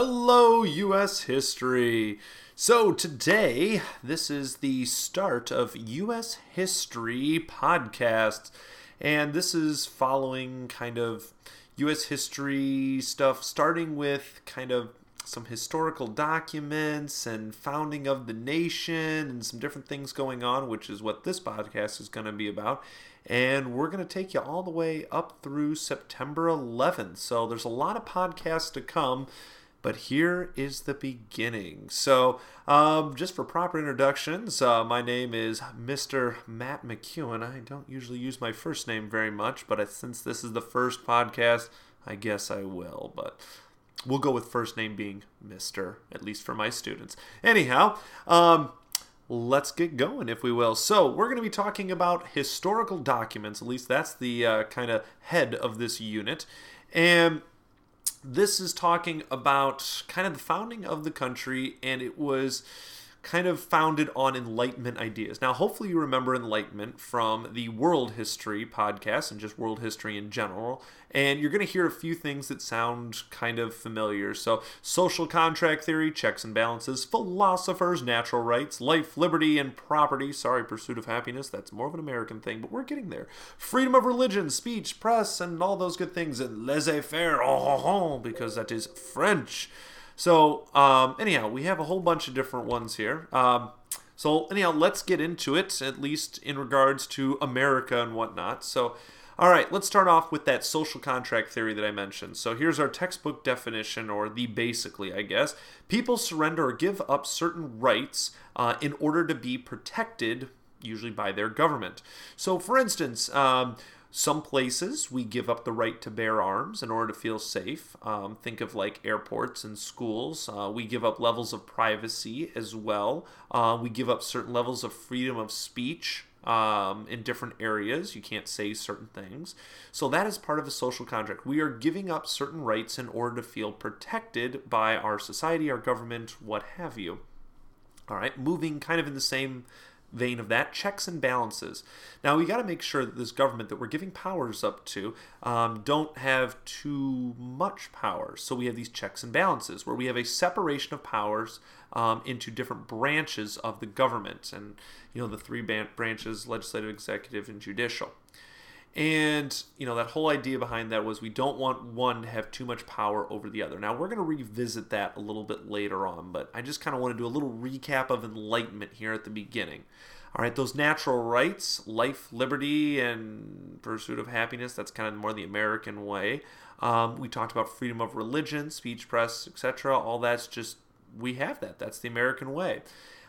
Hello, U.S. history. So, today, this is the start of U.S. history podcast, and this is following kind of U.S. history stuff, starting with kind of some historical documents and founding of the nation and some different things going on, which is what this podcast is going to be about. And we're going to take you all the way up through September 11th. So, there's a lot of podcasts to come but here is the beginning. So, um, just for proper introductions, uh, my name is Mr. Matt McEwen. I don't usually use my first name very much, but since this is the first podcast, I guess I will. But we'll go with first name being Mr., at least for my students. Anyhow, um, let's get going, if we will. So, we're going to be talking about historical documents, at least that's the uh, kind of head of this unit. And this is talking about kind of the founding of the country, and it was kind of founded on Enlightenment ideas. Now, hopefully, you remember Enlightenment from the World History podcast and just world history in general. And you're going to hear a few things that sound kind of familiar. So, social contract theory, checks and balances, philosophers, natural rights, life, liberty, and property. Sorry, pursuit of happiness. That's more of an American thing, but we're getting there. Freedom of religion, speech, press, and all those good things. And laissez faire, oh, oh, oh, because that is French. So, um, anyhow, we have a whole bunch of different ones here. Um, so, anyhow, let's get into it, at least in regards to America and whatnot. So, all right, let's start off with that social contract theory that I mentioned. So, here's our textbook definition, or the basically, I guess. People surrender or give up certain rights uh, in order to be protected, usually by their government. So, for instance, um, some places we give up the right to bear arms in order to feel safe. Um, think of like airports and schools. Uh, we give up levels of privacy as well. Uh, we give up certain levels of freedom of speech um, in different areas. You can't say certain things. So that is part of a social contract. We are giving up certain rights in order to feel protected by our society, our government, what have you. All right, moving kind of in the same vein of that, checks and balances. Now we got to make sure that this government that we're giving powers up to um, don't have too much power. So we have these checks and balances where we have a separation of powers um, into different branches of the government, and you know the three branches: legislative, executive, and judicial. And, you know, that whole idea behind that was we don't want one to have too much power over the other. Now, we're going to revisit that a little bit later on, but I just kind of want to do a little recap of enlightenment here at the beginning. All right, those natural rights, life, liberty, and pursuit of happiness, that's kind of more the American way. Um, we talked about freedom of religion, speech, press, etc. All that's just, we have that. That's the American way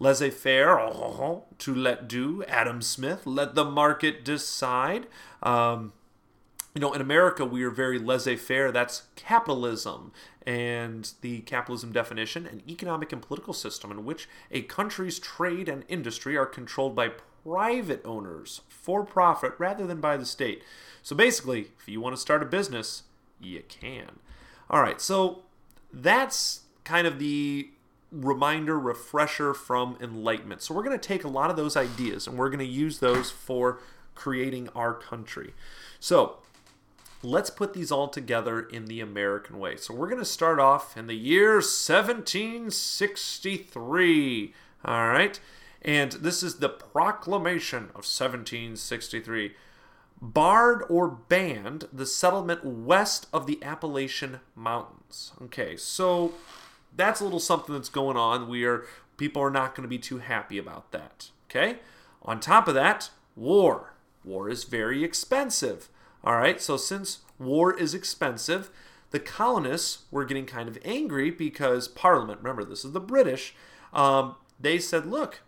laissez faire, oh, to let do, Adam Smith, let the market decide. Um, you know, in America, we are very laissez faire. That's capitalism. And the capitalism definition, an economic and political system in which a country's trade and industry are controlled by private owners for profit rather than by the state. So basically, if you want to start a business, you can. All right, so that's kind of the reminder, refresher from enlightenment. So we're going to take a lot of those ideas and we're going to use those for creating our country. So let's put these all together in the American way. So we're going to start off in the year 1763. All right. And this is the proclamation of 1763 barred or banned the settlement west of the Appalachian Mountains. Okay, so that's a little something that's going on. We are people are not going to be too happy about that. Okay? On top of that, war. War is very expensive. All right? So since war is expensive, the colonists were getting kind of angry because Parliament, remember this is the British, um, they said, "Look,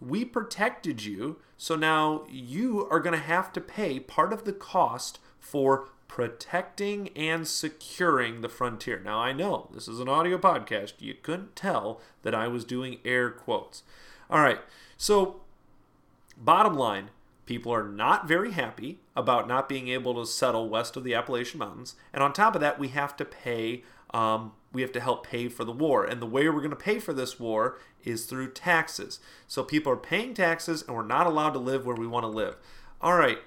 we protected you, so now you are going to have to pay part of the cost for protecting and securing the frontier. Now, I know this is an audio podcast. You couldn't tell that I was doing air quotes. All right, so bottom line people are not very happy about not being able to settle west of the Appalachian Mountains. And on top of that, we have to pay. Um, we have to help pay for the war. And the way we're going to pay for this war is through taxes. So people are paying taxes and we're not allowed to live where we want to live. All right,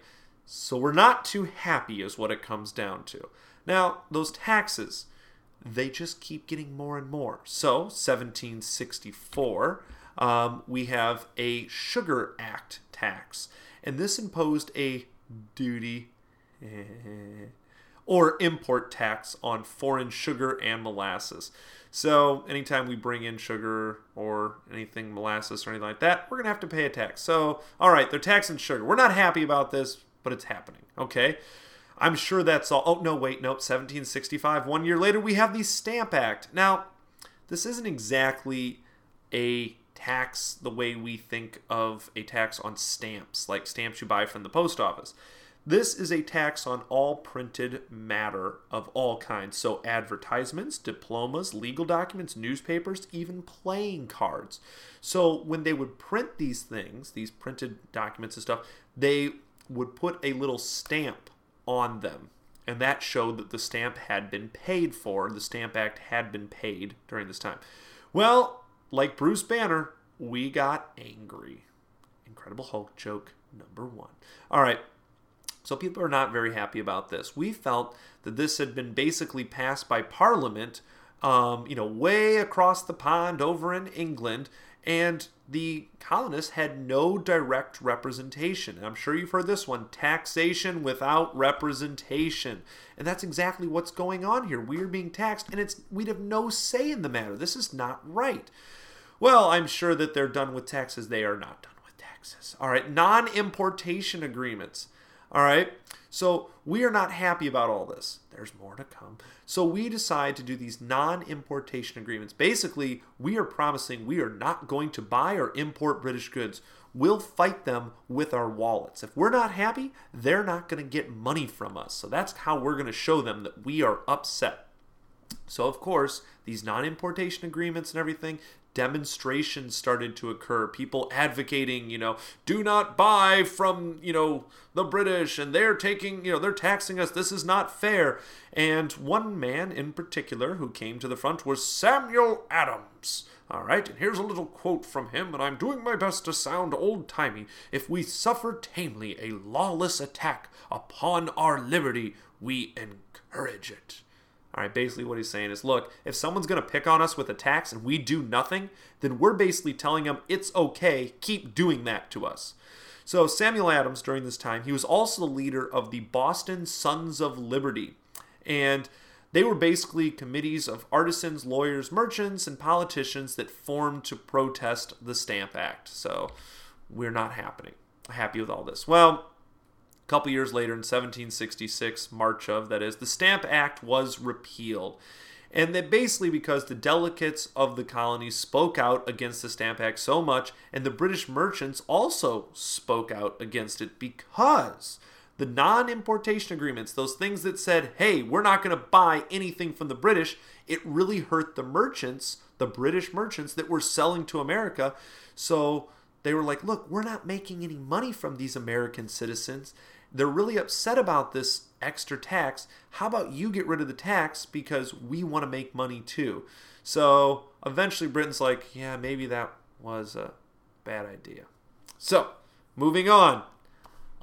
so we're not too happy, is what it comes down to. Now, those taxes, they just keep getting more and more. So, 1764, um, we have a Sugar Act tax, and this imposed a duty or import tax on foreign sugar and molasses. So, anytime we bring in sugar or anything molasses or anything like that, we're going to have to pay a tax. So, all right, they're taxing sugar. We're not happy about this, but it's happening. Okay. I'm sure that's all. Oh, no, wait, nope. 1765. One year later, we have the Stamp Act. Now, this isn't exactly a tax the way we think of a tax on stamps, like stamps you buy from the post office. This is a tax on all printed matter of all kinds. So, advertisements, diplomas, legal documents, newspapers, even playing cards. So, when they would print these things, these printed documents and stuff, they would put a little stamp on them. And that showed that the stamp had been paid for. The Stamp Act had been paid during this time. Well, like Bruce Banner, we got angry. Incredible Hulk joke number one. All right. So people are not very happy about this. We felt that this had been basically passed by Parliament, um, you know, way across the pond over in England, and the colonists had no direct representation. And I'm sure you've heard this one taxation without representation. And that's exactly what's going on here. We are being taxed, and it's we'd have no say in the matter. This is not right. Well, I'm sure that they're done with taxes. They are not done with taxes. All right, non importation agreements. All right. So we are not happy about all this. There's more to come. So we decide to do these non importation agreements. Basically, we are promising we are not going to buy or import British goods. We'll fight them with our wallets. If we're not happy, they're not going to get money from us. So that's how we're going to show them that we are upset. So, of course, these non importation agreements and everything, demonstrations started to occur. People advocating, you know, do not buy from, you know, the British and they're taking, you know, they're taxing us. This is not fair. And one man in particular who came to the front was Samuel Adams. All right, and here's a little quote from him, and I'm doing my best to sound old timey. If we suffer tamely a lawless attack upon our liberty, we encourage it. All right, basically what he's saying is look, if someone's going to pick on us with attacks and we do nothing, then we're basically telling them it's okay, keep doing that to us. So, Samuel Adams, during this time, he was also the leader of the Boston Sons of Liberty. And they were basically committees of artisans, lawyers, merchants, and politicians that formed to protest the Stamp Act. So, we're not happening, happy with all this. Well, couple years later, in 1766, March of, that is, the Stamp Act was repealed. And that basically because the delegates of the colonies spoke out against the Stamp Act so much, and the British merchants also spoke out against it because the non importation agreements, those things that said, hey, we're not going to buy anything from the British, it really hurt the merchants, the British merchants that were selling to America. So they were like, look, we're not making any money from these American citizens. They're really upset about this extra tax. How about you get rid of the tax because we want to make money too? So eventually Britain's like, yeah, maybe that was a bad idea. So, moving on.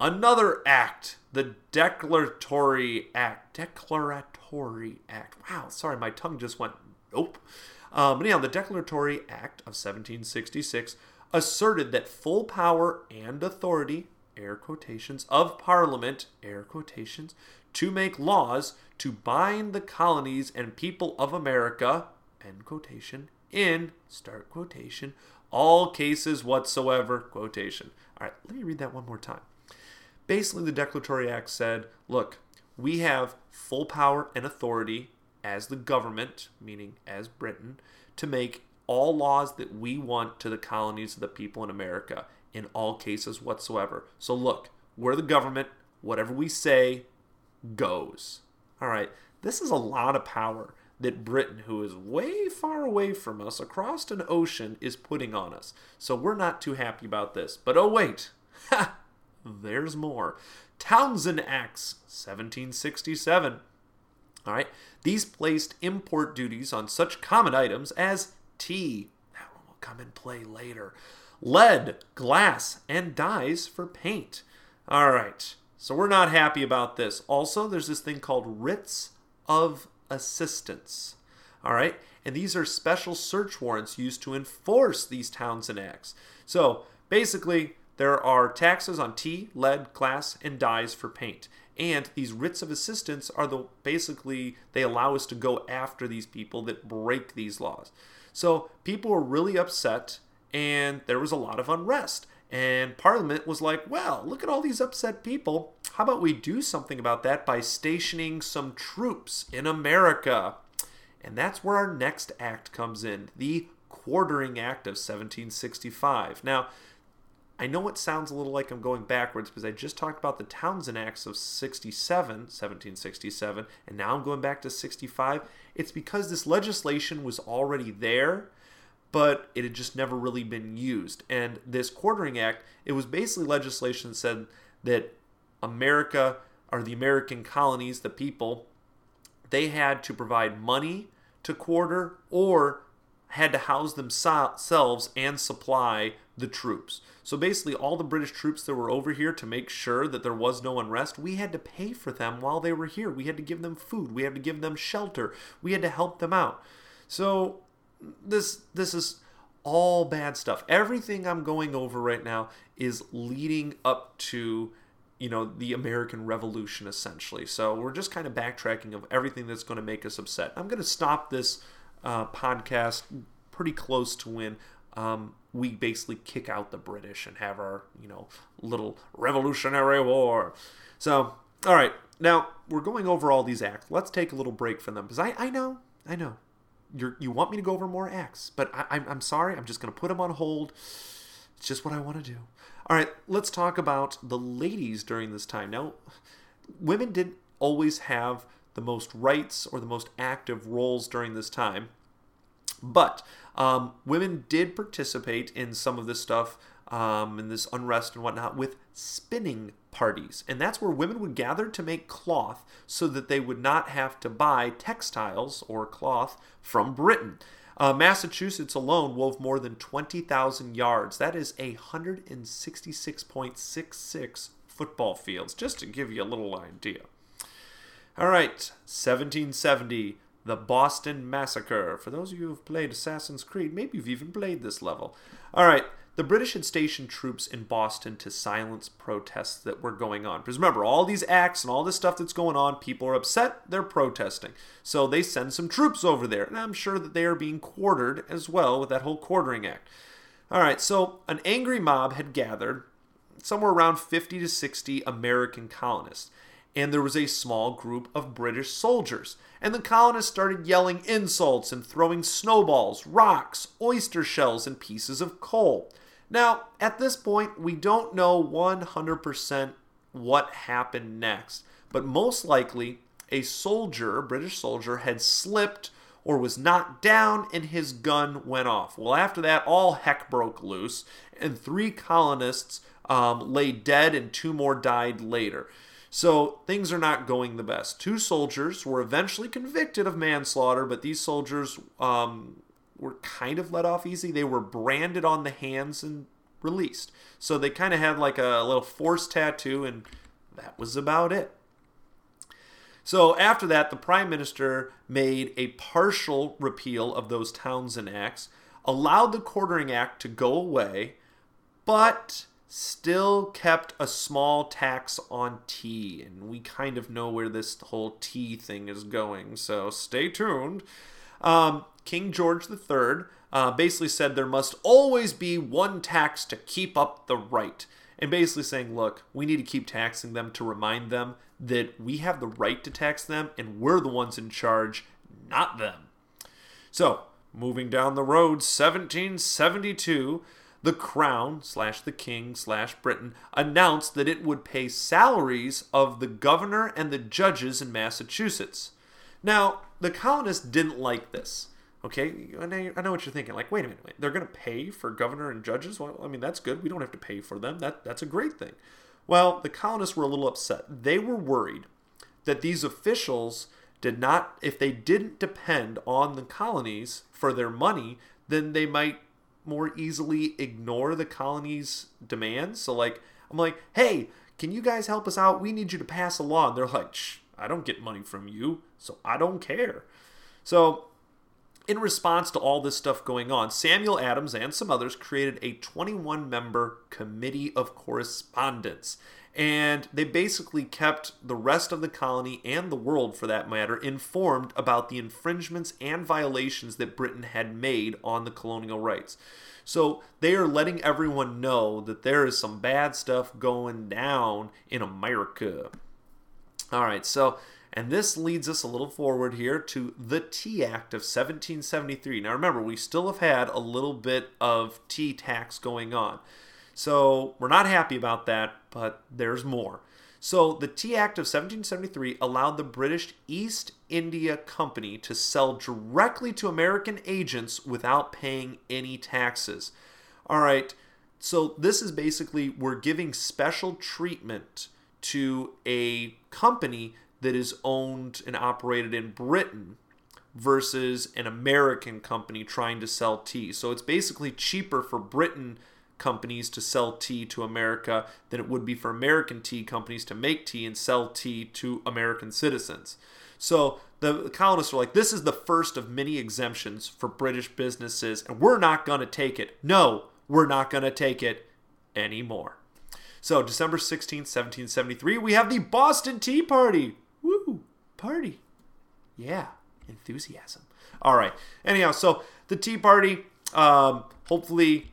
Another act, the Declaratory Act. Declaratory Act. Wow, sorry, my tongue just went nope. Um, but anyhow, the Declaratory Act of 1766 asserted that full power and authority air quotations, of Parliament, air quotations, to make laws to bind the colonies and people of America, end quotation, in, start quotation, all cases whatsoever, quotation. All right, let me read that one more time. Basically, the Declaratory Act said, look, we have full power and authority as the government, meaning as Britain, to make all laws that we want to the colonies of the people in America in all cases whatsoever. So look, we're the government. Whatever we say goes. All right. This is a lot of power that Britain, who is way far away from us across an ocean, is putting on us. So we're not too happy about this. But oh, wait. There's more. Townshend Acts, 1767. All right. These placed import duties on such common items as tea. That one will come in play later lead, glass, and dyes for paint. All right, so we're not happy about this. Also, there's this thing called writs of assistance. All right. And these are special search warrants used to enforce these Townshend Acts. So basically, there are taxes on tea, lead, glass, and dyes for paint. And these writs of assistance are the basically they allow us to go after these people that break these laws. So people were really upset and there was a lot of unrest. And Parliament was like, well, look at all these upset people. How about we do something about that by stationing some troops in America? And that's where our next act comes in the Quartering Act of 1765. Now, I know it sounds a little like I'm going backwards because I just talked about the Townshend Acts of 67, 1767, and now I'm going back to 65. It's because this legislation was already there, but it had just never really been used. And this Quartering Act, it was basically legislation that said that America, or the American colonies, the people, they had to provide money to quarter or had to house themselves and supply the troops. So basically, all the British troops that were over here to make sure that there was no unrest, we had to pay for them while they were here. We had to give them food. We had to give them shelter. We had to help them out. So this this is all bad stuff. Everything I'm going over right now is leading up to you know the American Revolution essentially. So we're just kind of backtracking of everything that's going to make us upset. I'm going to stop this uh, podcast pretty close to when um, we basically kick out the British and have our you know little Revolutionary War. So all right, now we're going over all these acts. Let's take a little break from them because I I know I know you you want me to go over more acts, but I, I'm I'm sorry. I'm just going to put them on hold. It's just what I want to do. All right, let's talk about the ladies during this time. Now, women didn't always have the most rights or the most active roles during this time, but um, women did participate in some of this stuff, um, in this unrest and whatnot, with spinning parties. And that's where women would gather to make cloth so that they would not have to buy textiles or cloth from Britain. Uh, Massachusetts alone wove more than 20,000 yards. That is 166.66 football fields, just to give you a little idea. All right, 1770, the Boston Massacre. For those of you who've played Assassin's Creed, maybe you've even played this level. All right, the British had stationed troops in Boston to silence protests that were going on. Because remember, all these acts and all this stuff that's going on, people are upset, they're protesting. So they send some troops over there. And I'm sure that they are being quartered as well with that whole quartering act. All right, so an angry mob had gathered, somewhere around 50 to 60 American colonists. And there was a small group of British soldiers. And the colonists started yelling insults and throwing snowballs, rocks, oyster shells, and pieces of coal. Now, at this point, we don't know 100% what happened next, but most likely a soldier, British soldier, had slipped or was knocked down and his gun went off. Well, after that, all heck broke loose, and three colonists um, lay dead and two more died later. So things are not going the best. Two soldiers were eventually convicted of manslaughter, but these soldiers um, were kind of let off easy. They were branded on the hands and released. So they kind of had like a little force tattoo, and that was about it. So after that, the prime minister made a partial repeal of those Townshend Acts, allowed the Quartering Act to go away, but still kept a small tax on tea. And we kind of know where this whole tea thing is going, so stay tuned. Um, King George III uh, basically said there must always be one tax to keep up the right. And basically saying, look, we need to keep taxing them to remind them that we have the right to tax them and we're the ones in charge, not them. So, moving down the road, 1772, the crown slash the king slash Britain announced that it would pay salaries of the governor and the judges in Massachusetts. Now, the colonists didn't like this. Okay, I know, what you're thinking. Like, wait a minute, wait, they're going to pay for governor and judges? Well, I mean, that's good. We don't have to pay for them. That that's a great thing. Well, the colonists were a little upset. They were worried that these officials did not, if they didn't depend on the colonies for their money, then they might more easily ignore the colonies' demands. So, like, I'm like, hey, can you guys help us out? We need you to pass a law. And they're like, Shh, I don't get money from you, so I don't care. So in response to all this stuff going on, Samuel Adams and some others created a 21 member committee of correspondence. And they basically kept the rest of the colony and the world, for that matter, informed about the infringements and violations that Britain had made on the colonial rights. So they are letting everyone know that there is some bad stuff going down in America. All right, so and this leads us a little forward here to the Tea Act of 1773. Now remember, we still have had a little bit of tea tax going on. So we're not happy about that, but there's more. So the Tea Act of 1773 allowed the British East India Company to sell directly to American agents without paying any taxes. All right, so this is basically we're giving special treatment to a company that is owned and operated in Britain versus an American company trying to sell tea. So it's basically cheaper for Britain companies to sell tea to America than it would be for American tea companies to make tea and sell tea to American citizens. So the colonists are like, this is the first of many exemptions for British businesses, and we're not going to take it. No, we're not going to take it anymore. So, December 16th, 1773, we have the Boston Tea Party. Woo, party. Yeah, enthusiasm. All right. Anyhow, so the Tea Party, um, hopefully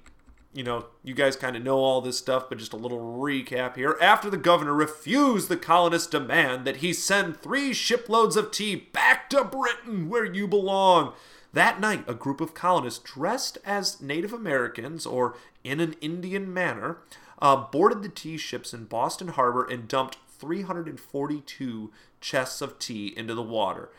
you know, you guys kind of know all this stuff, but just a little recap here. After the governor refused the colonists' demand that he send three shiploads of tea back to Britain, where you belong, that night a group of colonists dressed as Native Americans or in an Indian manner uh, boarded the tea ships in Boston Harbor and dumped 342 chests of tea into the water.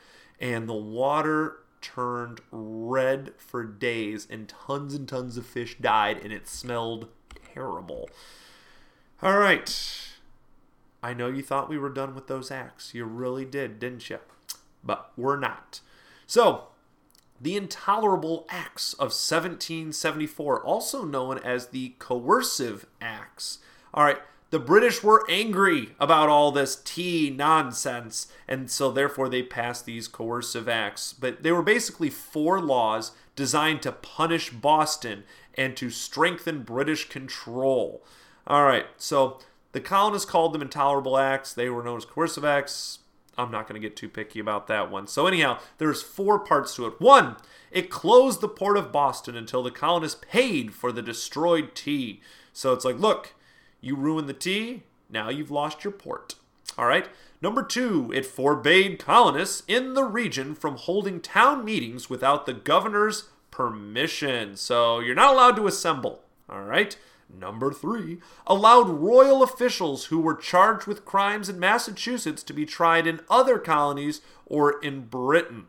And the water turned red for days and tons and tons of fish died and it smelled terrible. All right. I know you thought we were done with those acts. You really did, didn't you? But we're not. So, the Intolerable Acts of 1774, also known as the Coercive Acts. All right, the British were angry about all this tea nonsense, and so therefore they passed these coercive acts. But they were basically four laws designed to punish Boston and to strengthen British control. All right, so the colonists called them intolerable acts. They were known as coercive acts. I'm not going to get too picky about that one. So anyhow, there's four parts to it. One, it closed the port of Boston until the colonists paid for the destroyed tea. So it's like, look, you ruin the tea, now you've lost your port. All right. Number two, it forbade colonists in the region from holding town meetings without the governor's permission. So you're not allowed to assemble. All right. Number three, allowed royal officials who were charged with crimes in Massachusetts to be tried in other colonies or in Britain.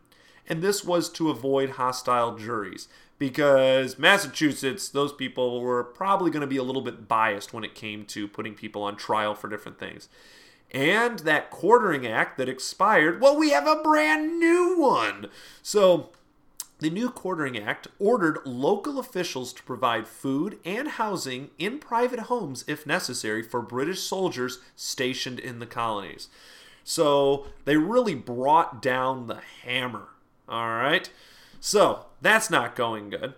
And this was to avoid hostile juries because Massachusetts, those people were probably going to be a little bit biased when it came to putting people on trial for different things. And that quartering act that expired, well, we have a brand new one. So, the new quartering act ordered local officials to provide food and housing in private homes if necessary for British soldiers stationed in the colonies. So, they really brought down the hammer. All right. So that's not going good.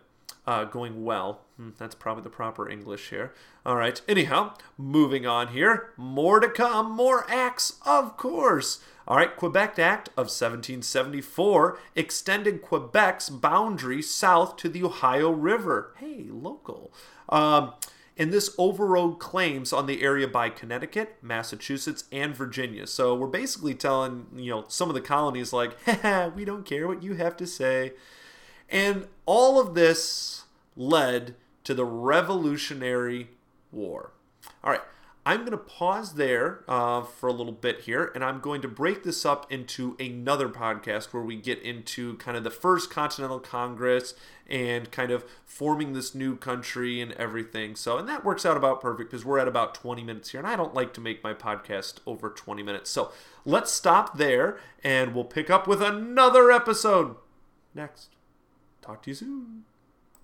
Uh, going well. Hmm, that's probably the proper English here. All right. Anyhow, moving on here. More to come. More acts, of course. All right. Quebec Act of 1774 extended Quebec's boundary south to the Ohio River. Hey, local. Um, and this overrode claims on the area by Connecticut, Massachusetts, and Virginia. So we're basically telling, you know, some of the colonies like, we don't care what you have to say. And all of this led to the Revolutionary War. All right, I'm going to pause there uh, for a little bit here, and I'm going to break this up into another podcast where we get into kind of the first Continental Congress and kind of forming this new country and everything. So, and that works out about perfect because we're at about 20 minutes here, and I don't like to make my podcast over 20 minutes. So, let's stop there, and we'll pick up with another episode next. Talk to you soon.